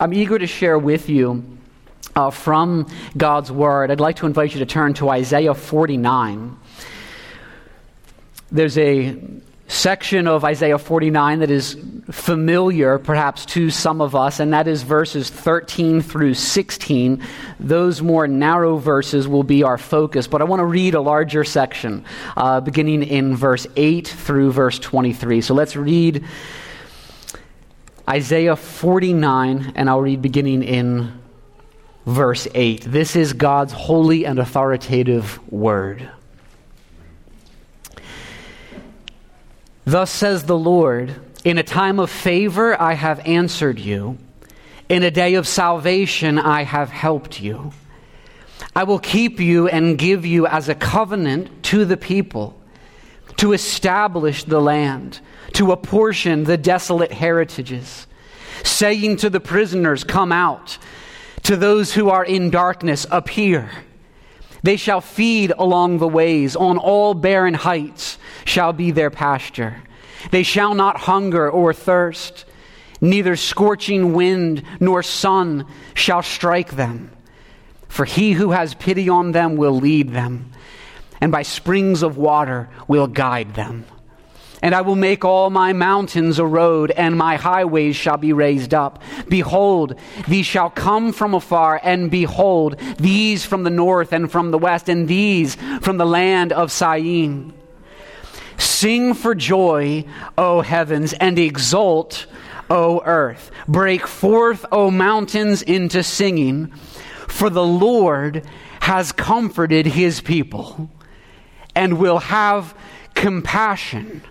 I'm eager to share with you uh, from God's Word. I'd like to invite you to turn to Isaiah 49. There's a section of Isaiah 49 that is familiar, perhaps, to some of us, and that is verses 13 through 16. Those more narrow verses will be our focus, but I want to read a larger section uh, beginning in verse 8 through verse 23. So let's read Isaiah 49, and I'll read beginning in verse 8. This is God's holy and authoritative word. Thus says the Lord In a time of favor I have answered you, in a day of salvation I have helped you. I will keep you and give you as a covenant to the people, to establish the land, to apportion the desolate heritages, saying to the prisoners, Come out, to those who are in darkness, appear. They shall feed along the ways, on all barren heights shall be their pasture. They shall not hunger or thirst, neither scorching wind nor sun shall strike them. For he who has pity on them will lead them, and by springs of water will guide them. And I will make all my mountains a road, and my highways shall be raised up. Behold, these shall come from afar, and behold, these from the north and from the west, and these from the land of Syene. Sing for joy, O heavens, and exult, O earth. Break forth, O mountains, into singing, for the Lord has comforted his people and will have compassion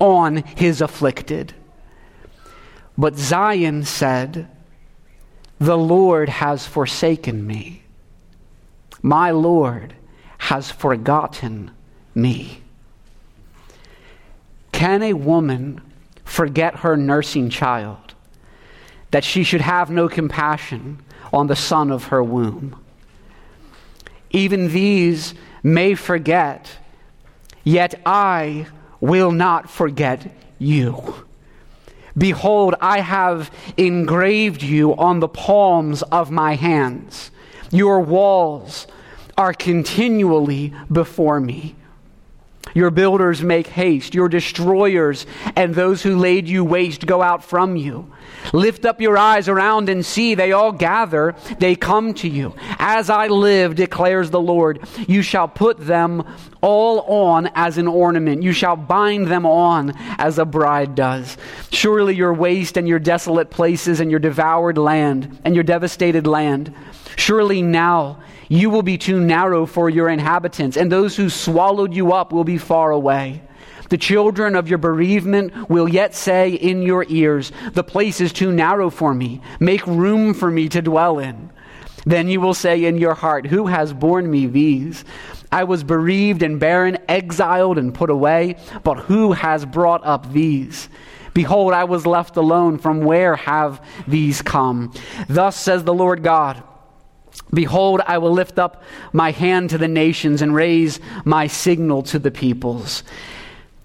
on his afflicted. But Zion said, The Lord has forsaken me. My Lord has forgotten me. Can a woman forget her nursing child, that she should have no compassion on the son of her womb? Even these may forget, yet I will not forget you. Behold, I have engraved you on the palms of my hands. Your walls are continually before me. Your builders make haste. Your destroyers and those who laid you waste go out from you. Lift up your eyes around and see. They all gather. They come to you. As I live, declares the Lord, you shall put them all on as an ornament. You shall bind them on as a bride does. Surely your waste and your desolate places and your devoured land and your devastated land. Surely now you will be too narrow for your inhabitants, and those who swallowed you up will be far away. The children of your bereavement will yet say in your ears, The place is too narrow for me. Make room for me to dwell in. Then you will say in your heart, Who has borne me these? I was bereaved and barren, exiled and put away, but who has brought up these? Behold, I was left alone. From where have these come? Thus says the Lord God. Behold, I will lift up my hand to the nations and raise my signal to the peoples.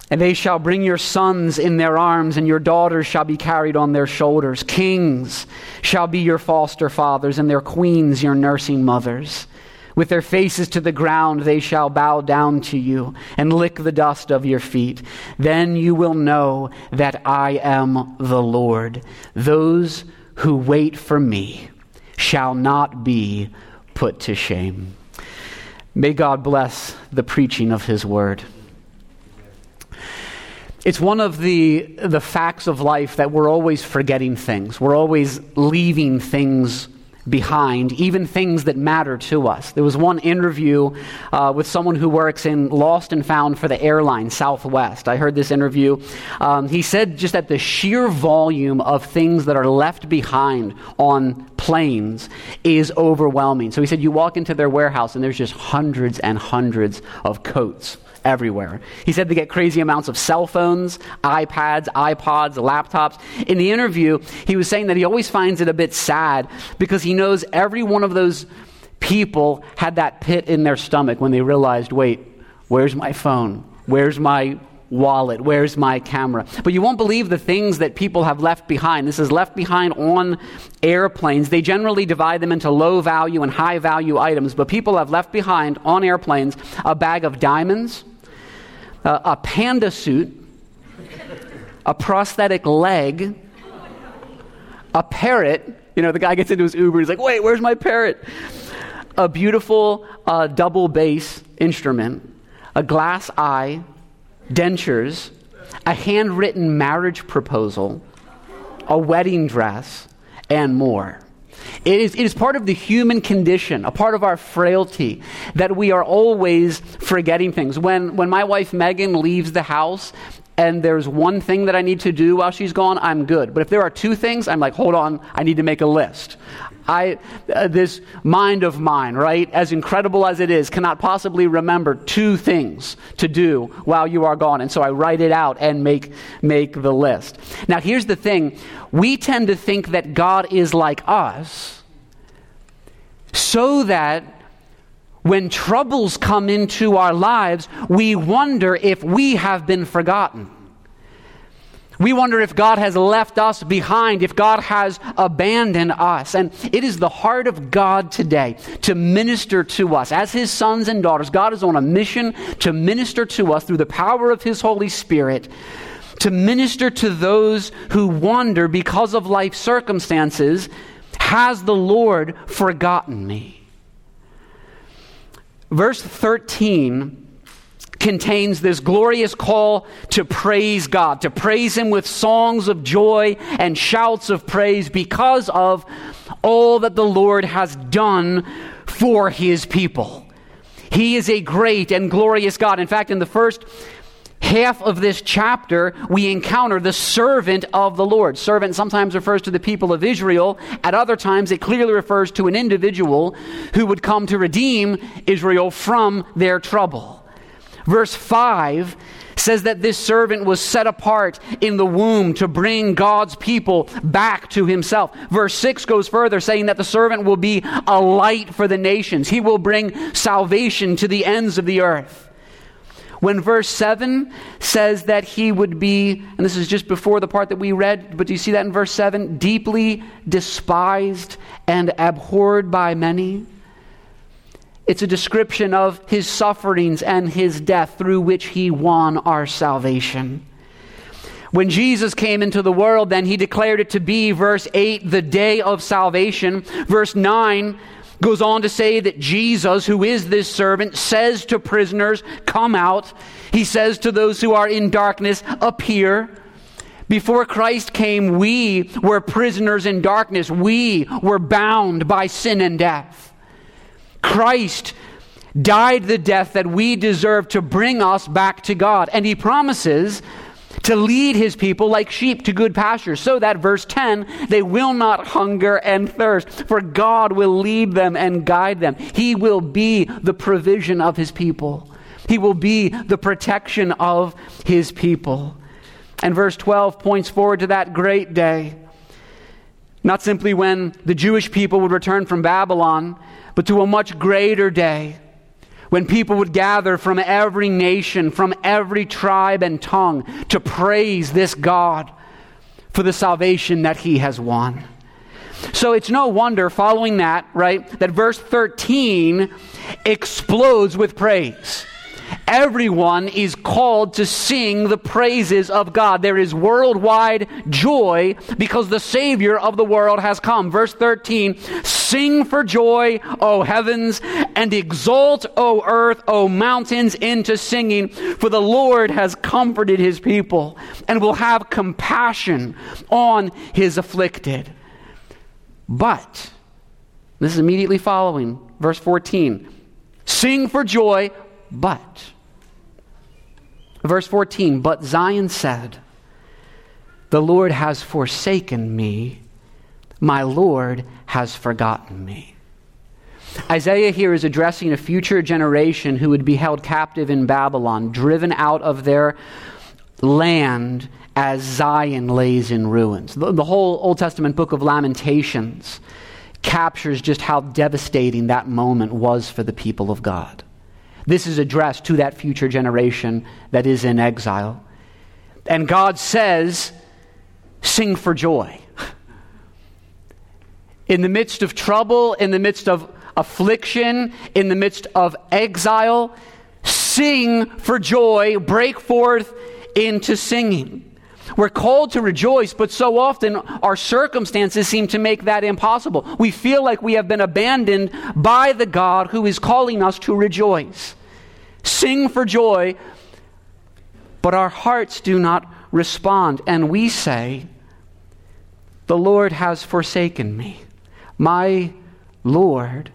And they shall bring your sons in their arms, and your daughters shall be carried on their shoulders. Kings shall be your foster fathers, and their queens your nursing mothers. With their faces to the ground, they shall bow down to you and lick the dust of your feet. Then you will know that I am the Lord. Those who wait for me shall not be put to shame. May God bless the preaching of his word. It's one of the, the facts of life that we're always forgetting things. We're always leaving things behind, even things that matter to us. There was one interview uh, with someone who works in Lost and Found for the airline Southwest. I heard this interview. Um, he said just that the sheer volume of things that are left behind on planes is overwhelming. So he said, You walk into their warehouse and there's just hundreds and hundreds of coats everywhere. He said they get crazy amounts of cell phones, iPads, iPods, laptops. In the interview, he was saying that he always finds it a bit sad because he knows every one of those people had that pit in their stomach when they realized, wait, where's my phone? Where's my wallet? Where's my camera? But you won't believe the things that people have left behind. This is left behind on airplanes. They generally divide them into low value and high value items, but people have left behind on airplanes a bag of diamonds, uh, a panda suit, a prosthetic leg, a parrot. You know, the guy gets into his Uber, he's like, wait, where's my parrot? A beautiful uh, double bass instrument, a glass eye, dentures, a handwritten marriage proposal, a wedding dress, and more. It is, it is part of the human condition, a part of our frailty, that we are always forgetting things. When, when my wife Megan leaves the house and there's one thing that I need to do while she's gone, I'm good. But if there are two things, I'm like, hold on, I need to make a list. I, uh, this mind of mine, right, as incredible as it is, cannot possibly remember two things to do while you are gone. And so I write it out and make, make the list. Now, here's the thing we tend to think that God is like us so that when troubles come into our lives, we wonder if we have been forgotten. We wonder if God has left us behind, if God has abandoned us. And it is the heart of God today to minister to us. As His sons and daughters, God is on a mission to minister to us through the power of His Holy Spirit, to minister to those who wonder because of life circumstances Has the Lord forgotten me? Verse 13 contains this glorious call to praise God, to praise Him with songs of joy and shouts of praise because of all that the Lord has done for His people. He is a great and glorious God. In fact, in the first half of this chapter, we encounter the servant of the Lord. Servant sometimes refers to the people of Israel. At other times, it clearly refers to an individual who would come to redeem Israel from their trouble. Verse 5 says that this servant was set apart in the womb to bring God's people back to himself. Verse 6 goes further, saying that the servant will be a light for the nations. He will bring salvation to the ends of the earth. When verse 7 says that he would be, and this is just before the part that we read, but do you see that in verse 7? Deeply despised and abhorred by many. It's a description of his sufferings and his death through which he won our salvation. When Jesus came into the world, then he declared it to be, verse 8, the day of salvation. Verse 9, goes on to say that Jesus, who is this servant, says to prisoners, Come out. He says to those who are in darkness, Appear. Before Christ came, we were prisoners in darkness. We were bound by sin and death. Christ died the death that we deserve to bring us back to God. And he promises to lead his people like sheep to good pastures, so that, verse 10, they will not hunger and thirst, for God will lead them and guide them. He will be the provision of his people, he will be the protection of his people. And verse 12 points forward to that great day. Not simply when the Jewish people would return from Babylon, but to a much greater day when people would gather from every nation, from every tribe and tongue to praise this God for the salvation that he has won. So it's no wonder, following that, right, that verse 13 explodes with praise. Everyone is called to sing the praises of God. There is worldwide joy because the Savior of the world has come. Verse 13 Sing for joy, O heavens, and exult, O earth, O mountains, into singing, for the Lord has comforted his people and will have compassion on his afflicted. But, this is immediately following verse 14 Sing for joy, but. Verse 14, but Zion said, The Lord has forsaken me, my Lord has forgotten me. Isaiah here is addressing a future generation who would be held captive in Babylon, driven out of their land as Zion lays in ruins. The, the, whole Old Testament book of Lamentations captures just how devastating that moment was for the people of God. This is addressed to that future generation that is in exile. And God says, Sing for joy. In the midst of trouble, in the midst of affliction, in the midst of exile, sing for joy, break forth into singing. We're called to rejoice, but so often our circumstances seem to make that impossible. We feel like we have been abandoned by the God who is calling us to rejoice. Sing for joy, but our hearts do not respond. And we say, The Lord has forsaken me. My Lord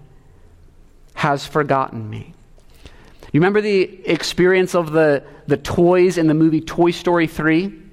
has forgotten me. You remember the experience of the, the toys in the movie Toy Story 3?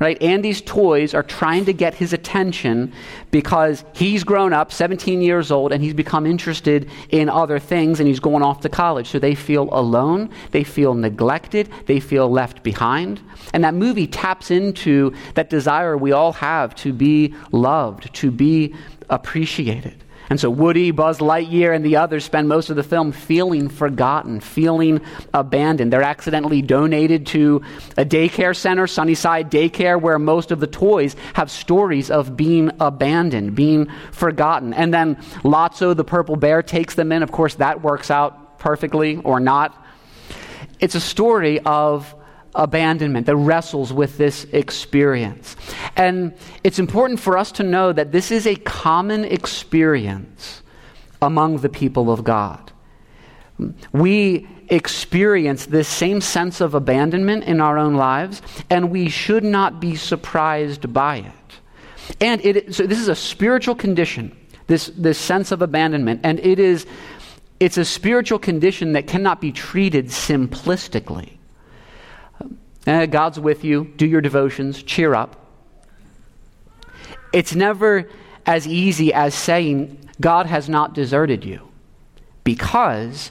Right? Andy's toys are trying to get his attention because he's grown up, 17 years old, and he's become interested in other things and he's going off to college. So they feel alone, they feel neglected, they feel left behind. And that movie taps into that desire we all have to be loved, to be appreciated. And so Woody, Buzz Lightyear, and the others spend most of the film feeling forgotten, feeling abandoned. They're accidentally donated to a daycare center, Sunnyside Daycare, where most of the toys have stories of being abandoned, being forgotten. And then Lotso, the purple bear, takes them in. Of course, that works out perfectly or not. It's a story of abandonment, that wrestles with this experience. And it's important for us to know that this is a common experience among the people of God. We experience this same sense of abandonment in our own lives, and we should not be surprised by it. And it, so this is a spiritual condition, this, this sense of abandonment, and it is it's a spiritual condition that cannot be treated simplistically. Eh, God's with you. Do your devotions. Cheer up. It's never as easy as saying, God has not deserted you. Because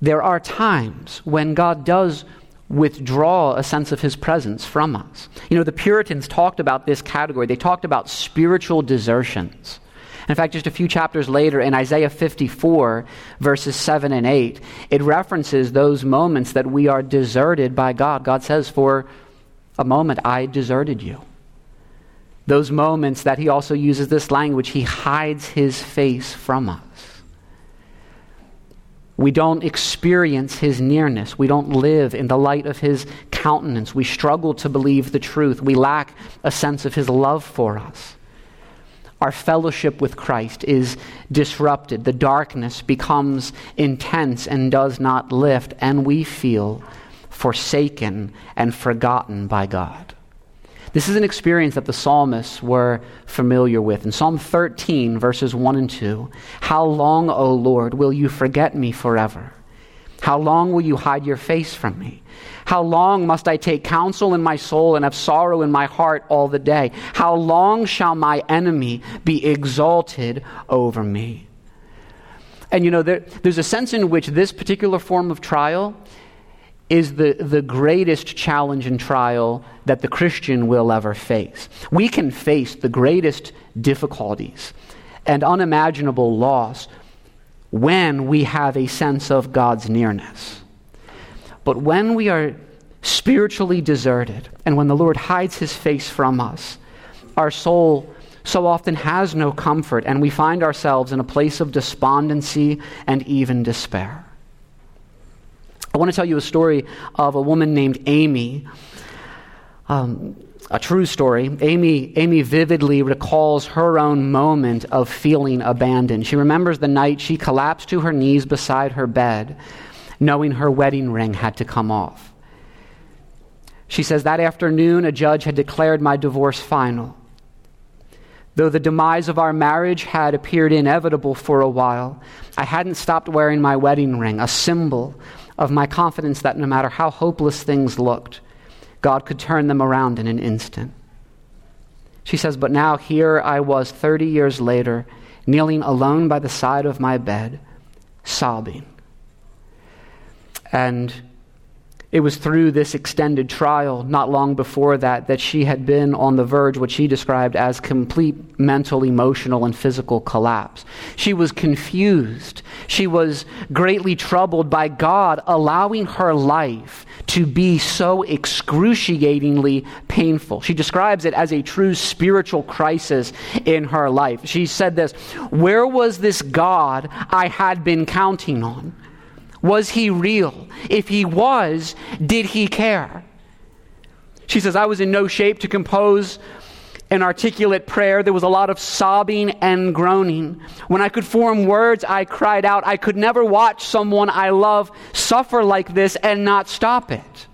there are times when God does withdraw a sense of his presence from us. You know, the Puritans talked about this category, they talked about spiritual desertions. In fact, just a few chapters later, in Isaiah 54, verses 7 and 8, it references those moments that we are deserted by God. God says, For a moment, I deserted you. Those moments that he also uses this language, he hides his face from us. We don't experience his nearness. We don't live in the light of his countenance. We struggle to believe the truth. We lack a sense of his love for us our fellowship with Christ is disrupted. The darkness becomes intense and does not lift, and we feel forsaken and forgotten by God. This is an experience that the psalmists were familiar with. In Psalm 13, verses 1 and 2, How long, O Lord, will you forget me forever? How long will you hide your face from me? How long must I take counsel in my soul and have sorrow in my heart all the day? How long shall my enemy be exalted over me? And you know, there, there's a sense in which this particular form of trial is the, the greatest challenge and trial that the Christian will ever face. We can face the greatest difficulties and unimaginable loss when we have a sense of God's nearness. But when we are spiritually deserted and when the Lord hides his face from us, our soul so often has no comfort and we find ourselves in a place of despondency and even despair. I want to tell you a story of a woman named Amy. Um, a true story. Amy, Amy vividly recalls her own moment of feeling abandoned. She remembers the night she collapsed to her knees beside her bed, knowing her wedding ring had to come off. She says, That afternoon, a judge had declared my divorce final. Though the demise of our marriage had appeared inevitable for a while, I hadn't stopped wearing my wedding ring, a symbol of my confidence that no matter how hopeless things looked, God could turn them around in an instant. She says, But now here I was 30 years later, kneeling alone by the side of my bed, sobbing. And it was through this extended trial, not long before that, that she had been on the verge, what she described as complete mental, emotional, and physical collapse. She was confused. She was greatly troubled by God allowing her life to be so excruciatingly painful. She describes it as a true spiritual crisis in her life. She said this Where was this God I had been counting on? Was he real? If he was, did he care? She says, I was in no shape to compose an articulate prayer. There was a lot of sobbing and groaning. When I could form words, I cried out. I could never watch someone I love suffer like this and not stop it.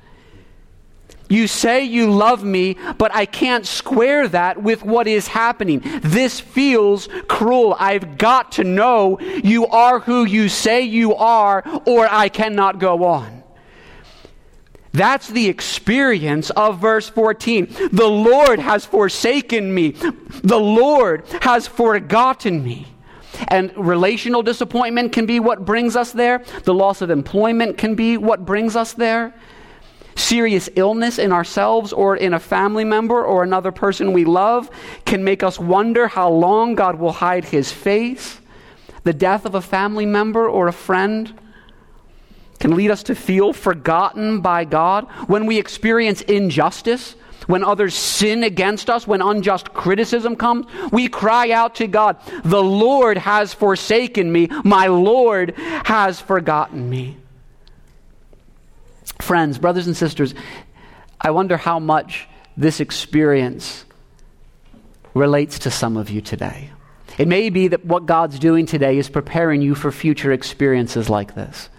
You say you love me, but I can't square that with what is happening. This feels cruel. I've got to know you are who you say you are, or I cannot go on. That's the experience of verse 14. The Lord has forsaken me. The Lord has forgotten me. And relational disappointment can be what brings us there. The loss of employment can be what brings us there serious illness in ourselves or in a family member or another person we love can make us wonder how long God will hide his face. The death of a family member or a friend can lead us to feel forgotten by God. When we experience injustice, when others sin against us, when unjust criticism comes, we cry out to God, The Lord has forsaken me, my Lord has forgotten me. Friends, brothers and sisters, I wonder how much this experience relates to some of you today. It may be that what God's doing today is preparing you for future experiences like this.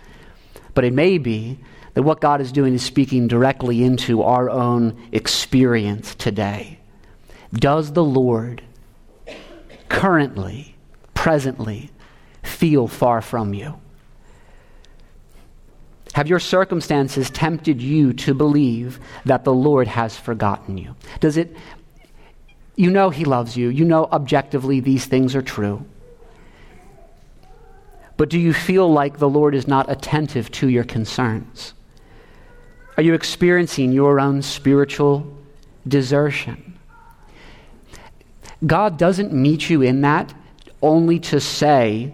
But it may be that what God is doing is speaking directly into our own experience today. Does the Lord currently, presently, feel far from you? Have your circumstances tempted you to believe that the Lord has forgotten you? Does it, you know He loves you, you know objectively these things are true. But do you feel like the Lord is not attentive to your concerns? Are you experiencing your own spiritual desertion? God doesn't meet you in that only to say,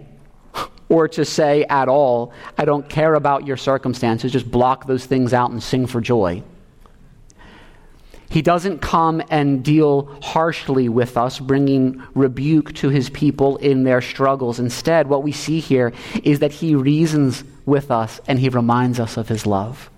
or to say at all, I don't care about your circumstances, just block those things out and sing for joy. He doesn't come and deal harshly with us, bringing rebuke to his people in their struggles. Instead, what we see here is that he reasons with us and he reminds us of his love.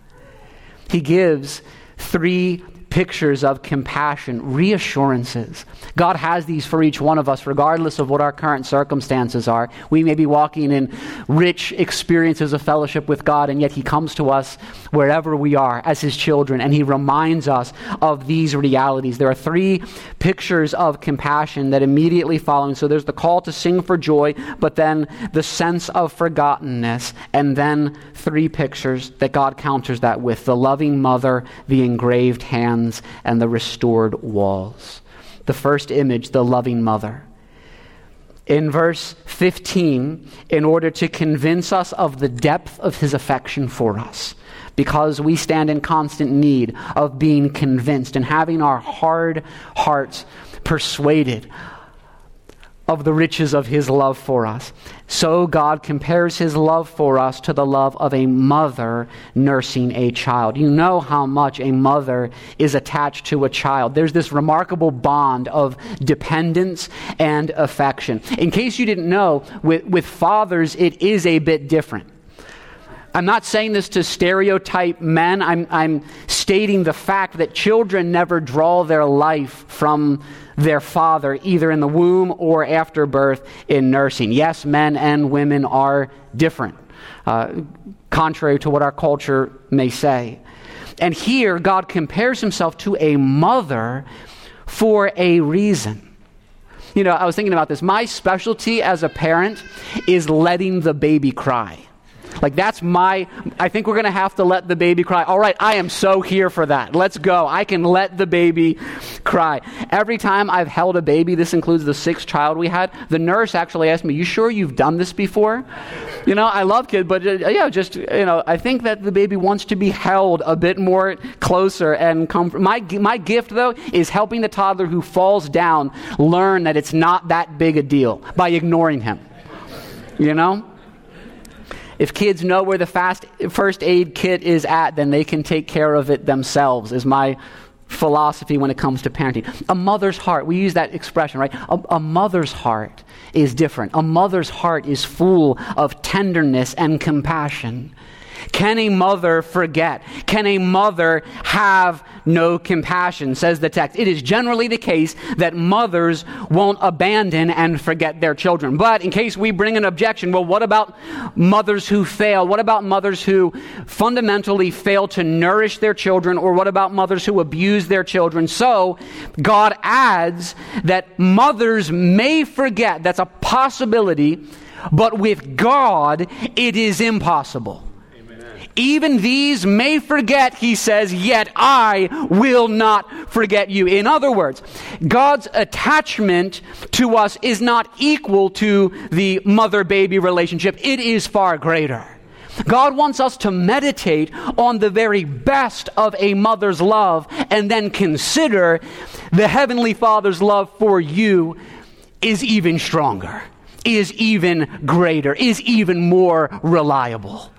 He gives three pictures of compassion, reassurances. God has these for each one of us, regardless of what our current circumstances are. We may be walking in rich experiences of fellowship with God, and yet He comes to us wherever we are as His children, and He reminds us of these realities. There are three pictures of compassion that immediately follow. So there's the call to sing for joy, but then the sense of forgottenness, and then three pictures that God counters that with the loving mother, the engraved hands and the restored walls. The first image, the loving mother. In verse 15, in order to convince us of the depth of his affection for us, because we stand in constant need of being convinced and having our hard hearts persuaded of the riches of his love for us. So God compares his love for us to the love of a mother nursing a child. You know how much a mother is attached to a child. There's this remarkable bond of dependence and affection. In case you didn't know, with, with fathers, it is a bit different. I'm not saying this to stereotype men. I'm, I'm stating the fact that children never draw their life from their father, either in the womb or after birth in nursing. Yes, men and women are different, uh, contrary to what our culture may say. And here, God compares himself to a mother for a reason. You know, I was thinking about this. My specialty as a parent is letting the baby cry. Like, that's my, I think we're going to have to let the baby cry. All right, I am so here for that. Let's go. I can let the baby cry. Every time I've held a baby, this includes the sixth child we had, the nurse actually asked me, You sure you've done this before? You know, I love kids, but uh, yeah, just, you know, I think that the baby wants to be held a bit more closer and comfort. My, my gift, though, is helping the toddler who falls down learn that it's not that big a deal by ignoring him. You know? If kids know where the fast, first aid kit is at, then they can take care of it themselves, is my philosophy when it comes to parenting. A mother's heart, we use that expression, right? A, a, mother's heart is different. A mother's heart is full of tenderness and compassion. Can a mother forget? Can a mother have no compassion? Says the text. It is generally the case that mothers won't abandon and forget their children. But in case we bring an objection, well, what about mothers who fail? What about mothers who fundamentally fail to nourish their children? Or what about mothers who abuse their children? So God adds that mothers may forget. That's a possibility. But with God, it is impossible. Even these may forget, he says, yet I will not forget you. In other words, God's attachment to us is not equal to the mother baby relationship, it is far greater. God wants us to meditate on the very best of a mother's love and then consider the Heavenly Father's love for you is even stronger, is even greater, is even more reliable.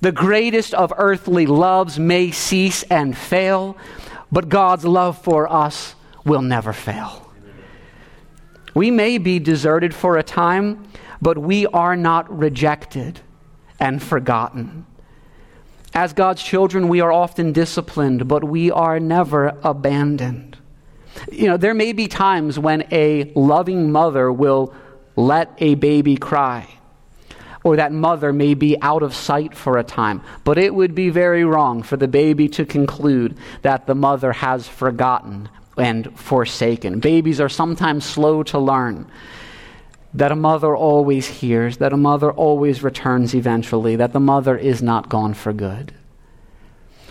The greatest of earthly loves may cease and fail, but God's love for us will never fail. We may be deserted for a time, but we are not rejected and forgotten. As God's children, we are often disciplined, but we are never abandoned. You know, there may be times when a loving mother will let a baby cry or that mother may be out of sight for a time. But it would be very wrong for the baby to conclude that the mother has forgotten and forsaken. Babies are sometimes slow to learn that a mother always hears, that a mother always returns eventually, that the mother is not gone for good.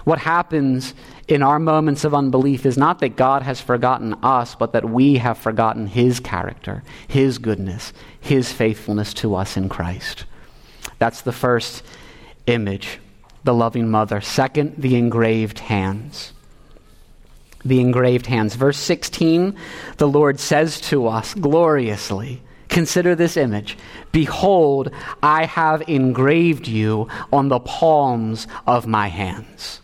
What happens in our moments of unbelief is not that God has forgotten us, but that we have forgotten His character, His goodness, His faithfulness to us in Christ. That's the first image, the loving mother. Second, the engraved hands. The engraved hands. Verse 16, the Lord says to us gloriously, Consider this image. Behold, I have engraved you on the palms of my hands.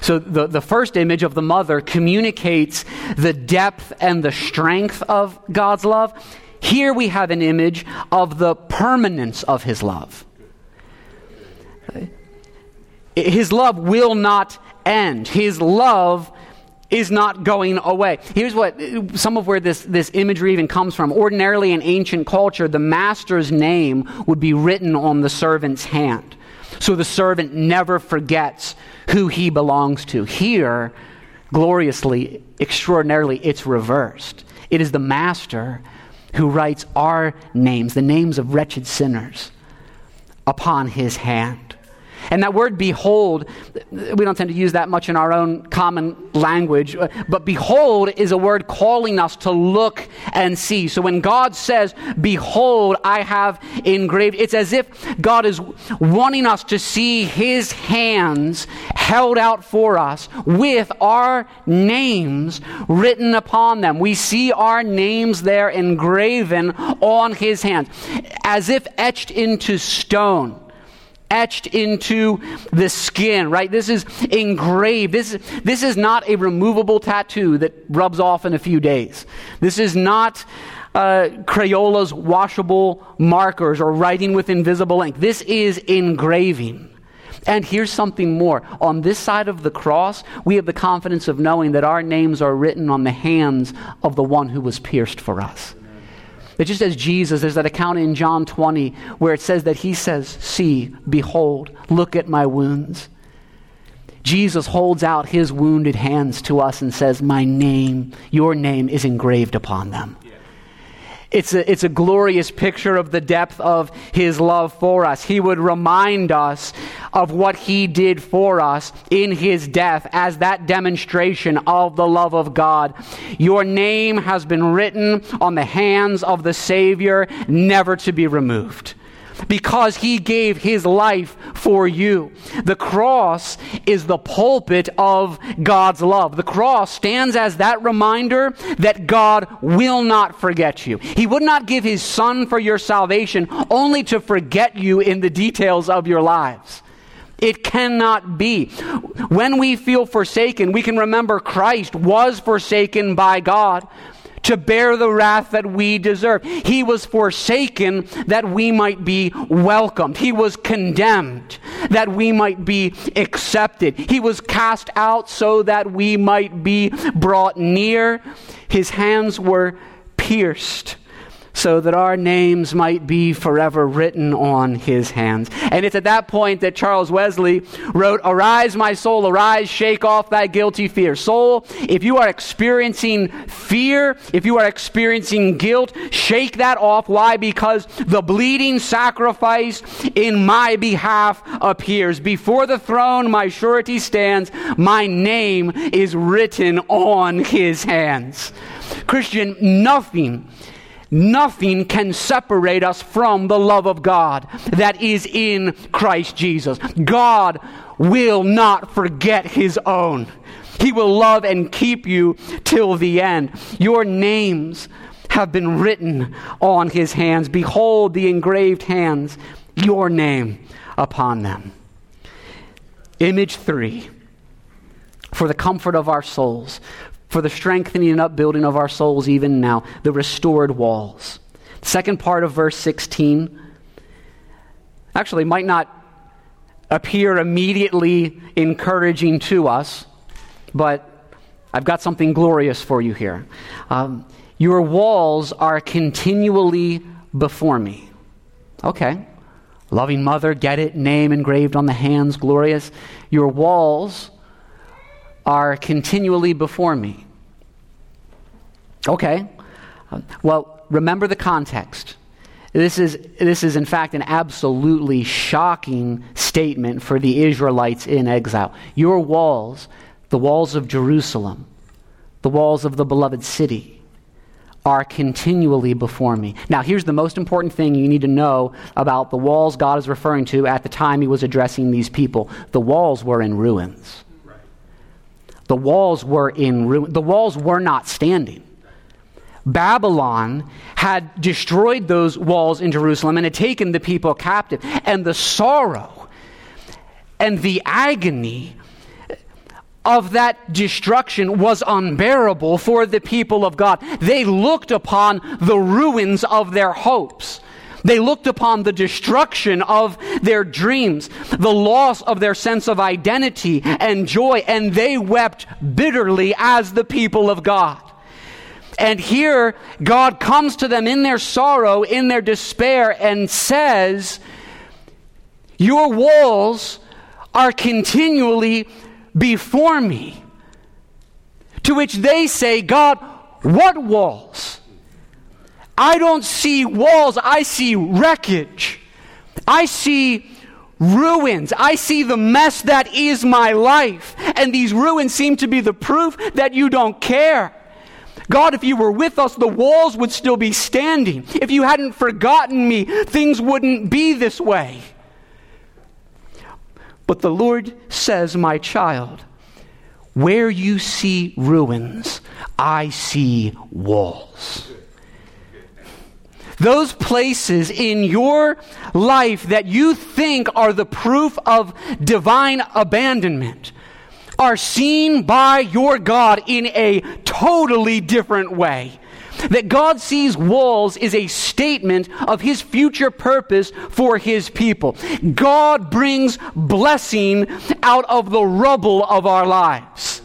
So, the, the first image of the mother communicates the depth and the strength of God's love. Here we have an image of the permanence of his love. His love will not end. His love is not going away. Here's what some of where this, this imagery even comes from. Ordinarily, in ancient culture, the master's name would be written on the servant's hand. So the servant never forgets who he belongs to. Here, gloriously, extraordinarily, it's reversed. It is the master who writes our names, the names of wretched sinners, upon his hand. And that word behold, we don't tend to use that much in our own common language, but behold is a word calling us to look and see. So when God says, Behold, I have engraved, it's as if God is wanting us to see his hands held out for us with our names written upon them. We see our names there engraven on his hands, as if etched into stone etched into the skin, right? This is engraved. This, this is not a removable tattoo that rubs off in a few days. This is not uh, Crayola's washable markers or writing with invisible ink. This is engraving. And here's something more. On this side of the cross, we have the confidence of knowing that our names are written on the hands of the one who was pierced for us. That just as Jesus, there's that account in John 20 where it says that he says, See, behold, look at my wounds. Jesus holds out his wounded hands to us and says, My name, your name is engraved upon them. It's a, it's a glorious picture of the depth of his love for us. He would remind us of what he did for us in his death as that demonstration of the love of God. Your name has been written on the hands of the Savior, never to be removed because he gave his life for you. The cross is the pulpit of God's love. The cross stands as that reminder that God will not forget you. He would not give his son for your salvation only to forget you in the details of your lives. It cannot be. When we feel forsaken, we can remember Christ was forsaken by God to bear the wrath that we deserve. He was forsaken that we might be welcomed. He was condemned that we might be accepted. He was cast out so that we might be brought near. His hands were pierced so that our names might be forever written on his hands. And it's at that point that Charles Wesley wrote, Arise, my soul, arise, shake off thy guilty fear. Soul, if you are experiencing fear, if you are experiencing guilt, shake that off. Why? Because the bleeding sacrifice in my behalf appears. Before the throne, my surety stands. My name is written on his hands. Christian, nothing Nothing can separate us from the love of God that is in Christ Jesus. God will not forget his own. He will love and keep you till the end. Your names have been written on his hands. Behold the engraved hands, your name upon them. Image three for the comfort of our souls for the strengthening and upbuilding of our souls even now, the restored walls. Second part of verse 16 actually might not appear immediately encouraging to us, but I've got something glorious for you here. Um, your walls are continually before me. Okay. Loving mother, get it? Name engraved on the hands, glorious. Your walls are continually before me. Okay. Well, remember the context. This is, this is, in fact, an absolutely shocking statement for the Israelites in exile. Your walls, the walls of Jerusalem, the walls of the beloved city, are continually before me. Now, here's the most important thing you need to know about the walls God is referring to at the time he was addressing these people. The walls were in ruins. The walls were in ruin. The walls were not standing. Babylon had destroyed those walls in Jerusalem and had taken the people captive. And the sorrow and the agony of that destruction was unbearable for the people of God. They looked upon the ruins of their hopes. They looked upon the destruction of their dreams, the loss of their sense of identity and joy, and they wept bitterly as the people of God. And here, God comes to them in their sorrow, in their despair, and says, Your walls are continually before me. To which they say, God, what walls? I don't see walls, I see wreckage. I see ruins. I see the mess that is my life. And these ruins seem to be the proof that you don't care. God, if you were with us, the walls would still be standing. If you hadn't forgotten me, things wouldn't be this way. But the Lord says, My child, where you see ruins, I see walls. Those places in your life that you think are the proof of divine abandonment are seen by your God in a totally different way. That God sees walls is a statement of his future purpose for his people. God brings blessing out of the rubble of our lives.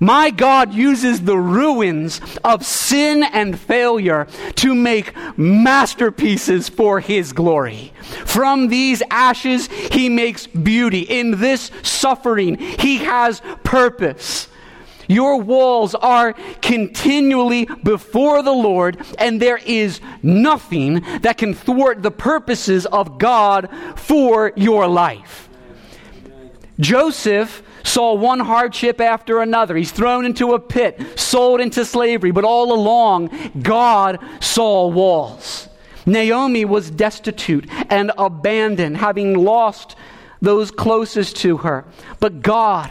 My God uses the ruins of sin and failure to make masterpieces for His glory. From these ashes, He makes beauty. In this suffering, He has purpose. Your walls are continually before the Lord, and there is nothing that can thwart the purposes of God for your life. Joseph saw one hardship after another. He's thrown into a pit, sold into slavery, but all along, God saw walls. Naomi was destitute and abandoned, having lost those closest to her. But God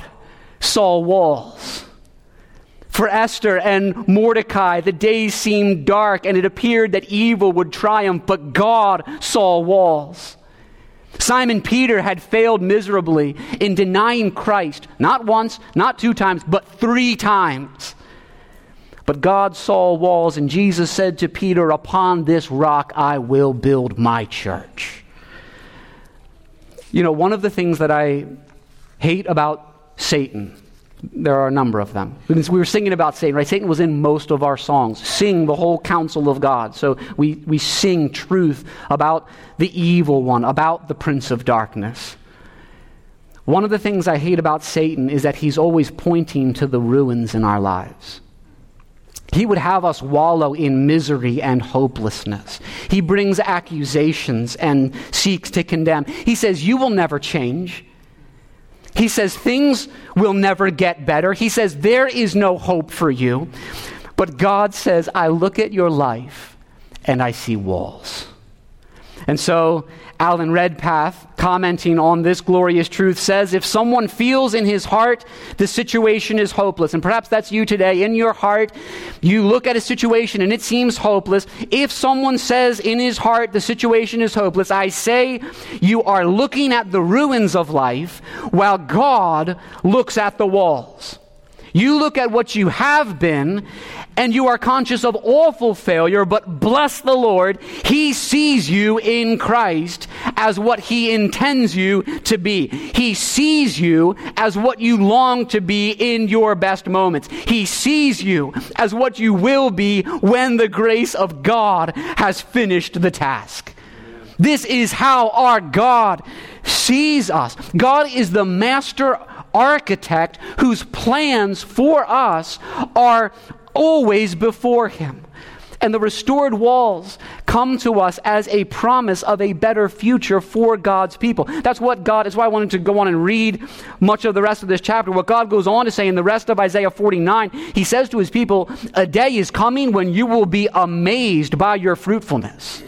saw walls. For Esther and Mordecai, the days seemed dark and it appeared that evil would triumph, but God saw walls. Simon Peter had failed miserably in denying Christ, not once, not two times, but three times. But God saw walls, and Jesus said to Peter, Upon this rock I will build my church. You know, one of the things that I hate about Satan, there are a number of them. We were singing about Satan, right? Satan was in most of our songs. Sing the whole counsel of God. So we, we sing truth about the evil one, about the prince of darkness. One of the things I hate about Satan is that he's always pointing to the ruins in our lives. He would have us wallow in misery and hopelessness. He brings accusations and seeks to condemn. He says, You will never change. He says, Things will never get better. He says, There is no hope for you. But God says, I look at your life and I see walls. And so Alan Redpath, commenting on this glorious truth, says if someone feels in his heart the situation is hopeless, and perhaps that's you today, in your heart, you look at a situation and it seems hopeless. If someone says in his heart the situation is hopeless, I say you are looking at the ruins of life while God looks at the walls. You look at what you have been and you are conscious of awful failure, but bless the Lord, He sees you in Christ as what He intends you to be. He sees you as what you long to be in your best moments. He sees you as what you will be when the grace of God has finished the task. This is how our God sees us. God is the master architect whose plans for us are always before him. And the restored walls come to us as a promise of a better future for God's people. That's what God, is why I wanted to go on and read much of the rest of this chapter. What God goes on to say in the rest of Isaiah 49, He says to His people, A day is coming when you will be amazed by your fruitfulness.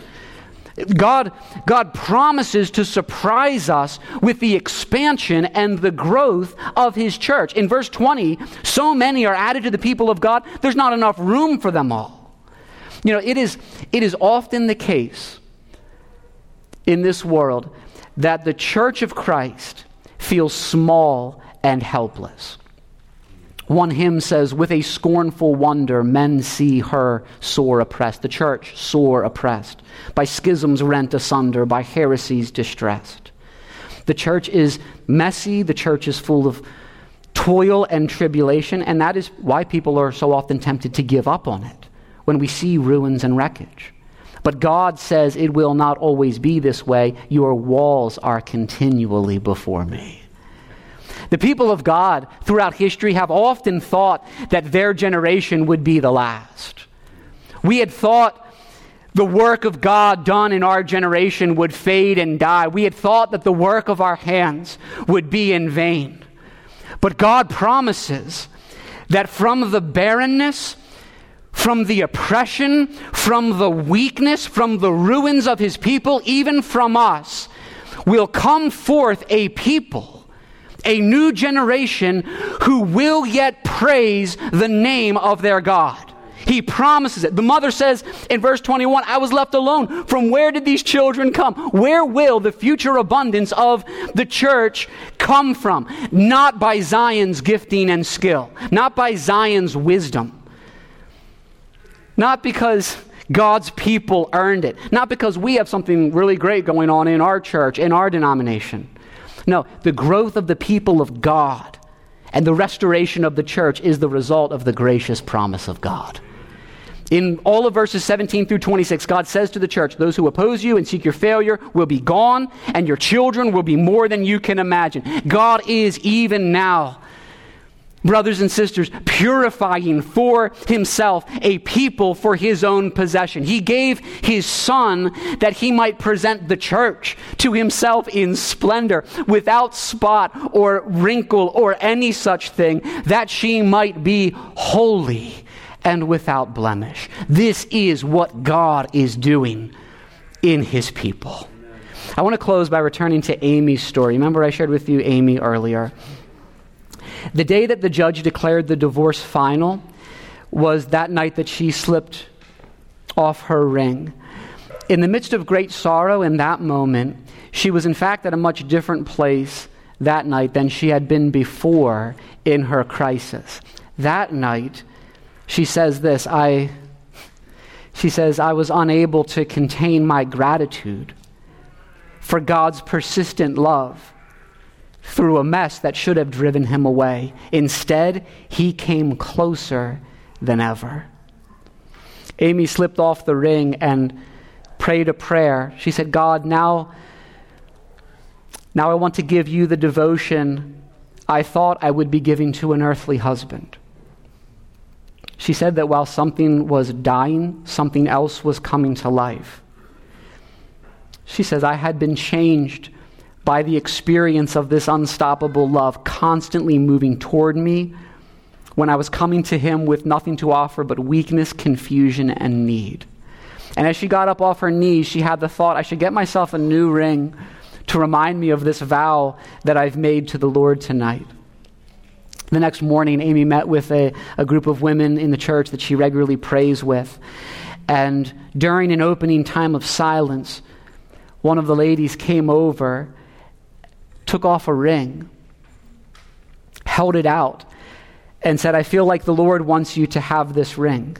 God, God promises to surprise us with the expansion and the growth of His church. In verse 20, so many are added to the people of God, there's not enough room for them all. You know, it is, it is often the case in this world that the church of Christ feels small and helpless. One hymn says, With a scornful wonder, men see her sore oppressed, the church sore oppressed, by schisms rent asunder, by heresies distressed. The church is messy, the church is full of toil and tribulation, and that is why people are so often tempted to give up on it when we see ruins and wreckage. But God says it will not always be this way. Your walls are continually before me. The people of God throughout history have often thought that their generation would be the last. We had thought the work of God done in our generation would fade and die. We had thought that the work of our hands would be in vain. But God promises that from the barrenness, from the oppression, from the weakness, from the ruins of his people, even from us, will come forth a people a new generation who will yet praise the name of their God. He promises it. The mother says in verse 21, I was left alone. From where did these children come? Where will the future abundance of the church come from? Not by Zion's gifting and skill, not by Zion's wisdom, not because God's people earned it, not because we have something really great going on in our church, in our denomination. No, the growth of the people of God and the restoration of the church is the result of the gracious promise of God. In all of verses 17 through 26, God says to the church, Those who oppose you and seek your failure will be gone, and your children will be more than you can imagine. God is even now brothers and sisters, purifying for himself a people for his own possession. He gave his son that he might present the church to himself in splendor, without spot or wrinkle or any such thing, that she might be holy and without blemish. This is what God is doing in his people. I want to close by returning to Amy's story. Remember, I shared with you Amy earlier. The day that the judge declared the divorce final was that night that she slipped off her ring. In the midst of great sorrow in that moment, she was in fact at a much different place that night than she had been before in her crisis. That night, she says this I she says I was unable to contain my gratitude for God's persistent love through a mess that should have driven him away. Instead, he came closer than ever. Amy slipped off the ring and prayed a prayer. She said, God, now, now I want to give you the devotion I thought I would be giving to an earthly husband. She said that while something was dying, something else was coming to life. She says, I had been changed by the experience of this unstoppable love constantly moving toward me when I was coming to him with nothing to offer but weakness, confusion, and need. And as she got up off her knees, she had the thought, I should get myself a new ring to remind me of this vow that I've made to the Lord tonight. The next morning, Amy met with a, a group of women in the church that she regularly prays with. And during an opening time of silence, one of the ladies came over took off a ring, held it out, and said, I feel like the Lord wants you to have this ring.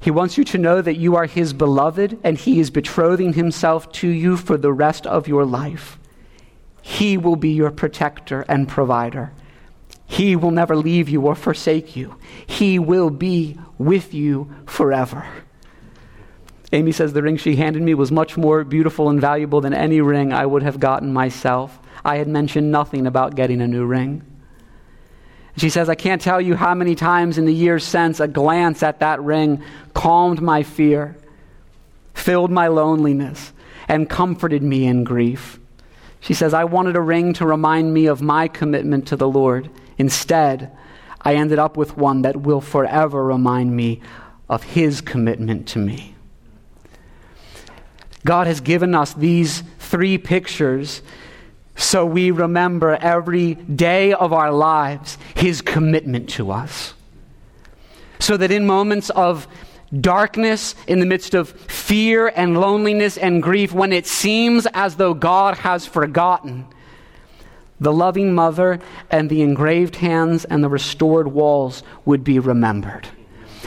He wants you to know that you are His beloved and He is betrothing Himself to you for the rest of your life. He will be your protector and provider. He will never leave you or forsake you. He will be with you forever. Amy says the ring she handed me was much more beautiful and valuable than any ring I would have gotten myself. I had mentioned nothing about getting a new ring. She says, I can't tell you how many times in the years since a glance at that ring calmed my fear, filled my loneliness, and comforted me in grief. She says, I wanted a ring to remind me of my commitment to the Lord. Instead, I ended up with one that will forever remind me of His commitment to me. God has given us these three pictures so we remember every day of our lives His commitment to us. So that in moments of darkness, in the midst of fear and loneliness and grief, when it seems as though God has forgotten, the loving mother and the engraved hands and the restored walls would be remembered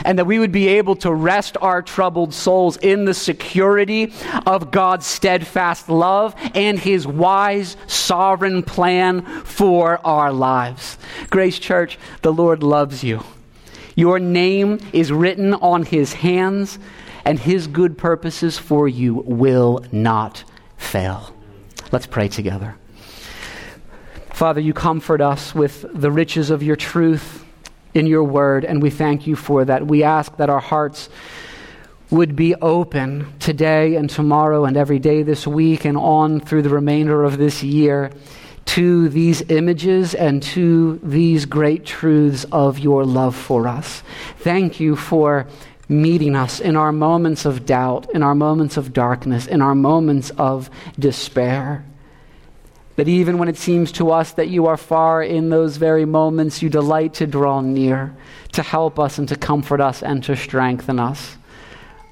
and that we would be able to rest our troubled souls in the security of God's steadfast love and his wise, sovereign plan for our lives. Grace Church, the Lord loves you. Your name is written on his hands, and his good purposes for you will not fail. Let's pray together. Father, you comfort us with the riches of your truth in your word, and we thank you for that. We ask that our hearts would be open today and tomorrow and every day this week and on through the remainder of this year to these images and to these great truths of your love for us. Thank you for meeting us in our moments of doubt, in our moments of darkness, in our moments of despair. That even when it seems to us that you are far in those very moments, you delight to draw near, to help us and to comfort us and to strengthen us.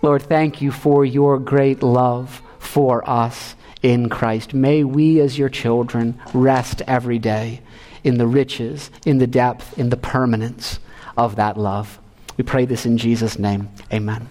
Lord, thank you for your great love for us in Christ. May we, as your children, rest every day in the riches, in the depth, in the permanence of that love. We pray this in Jesus' name. Amen.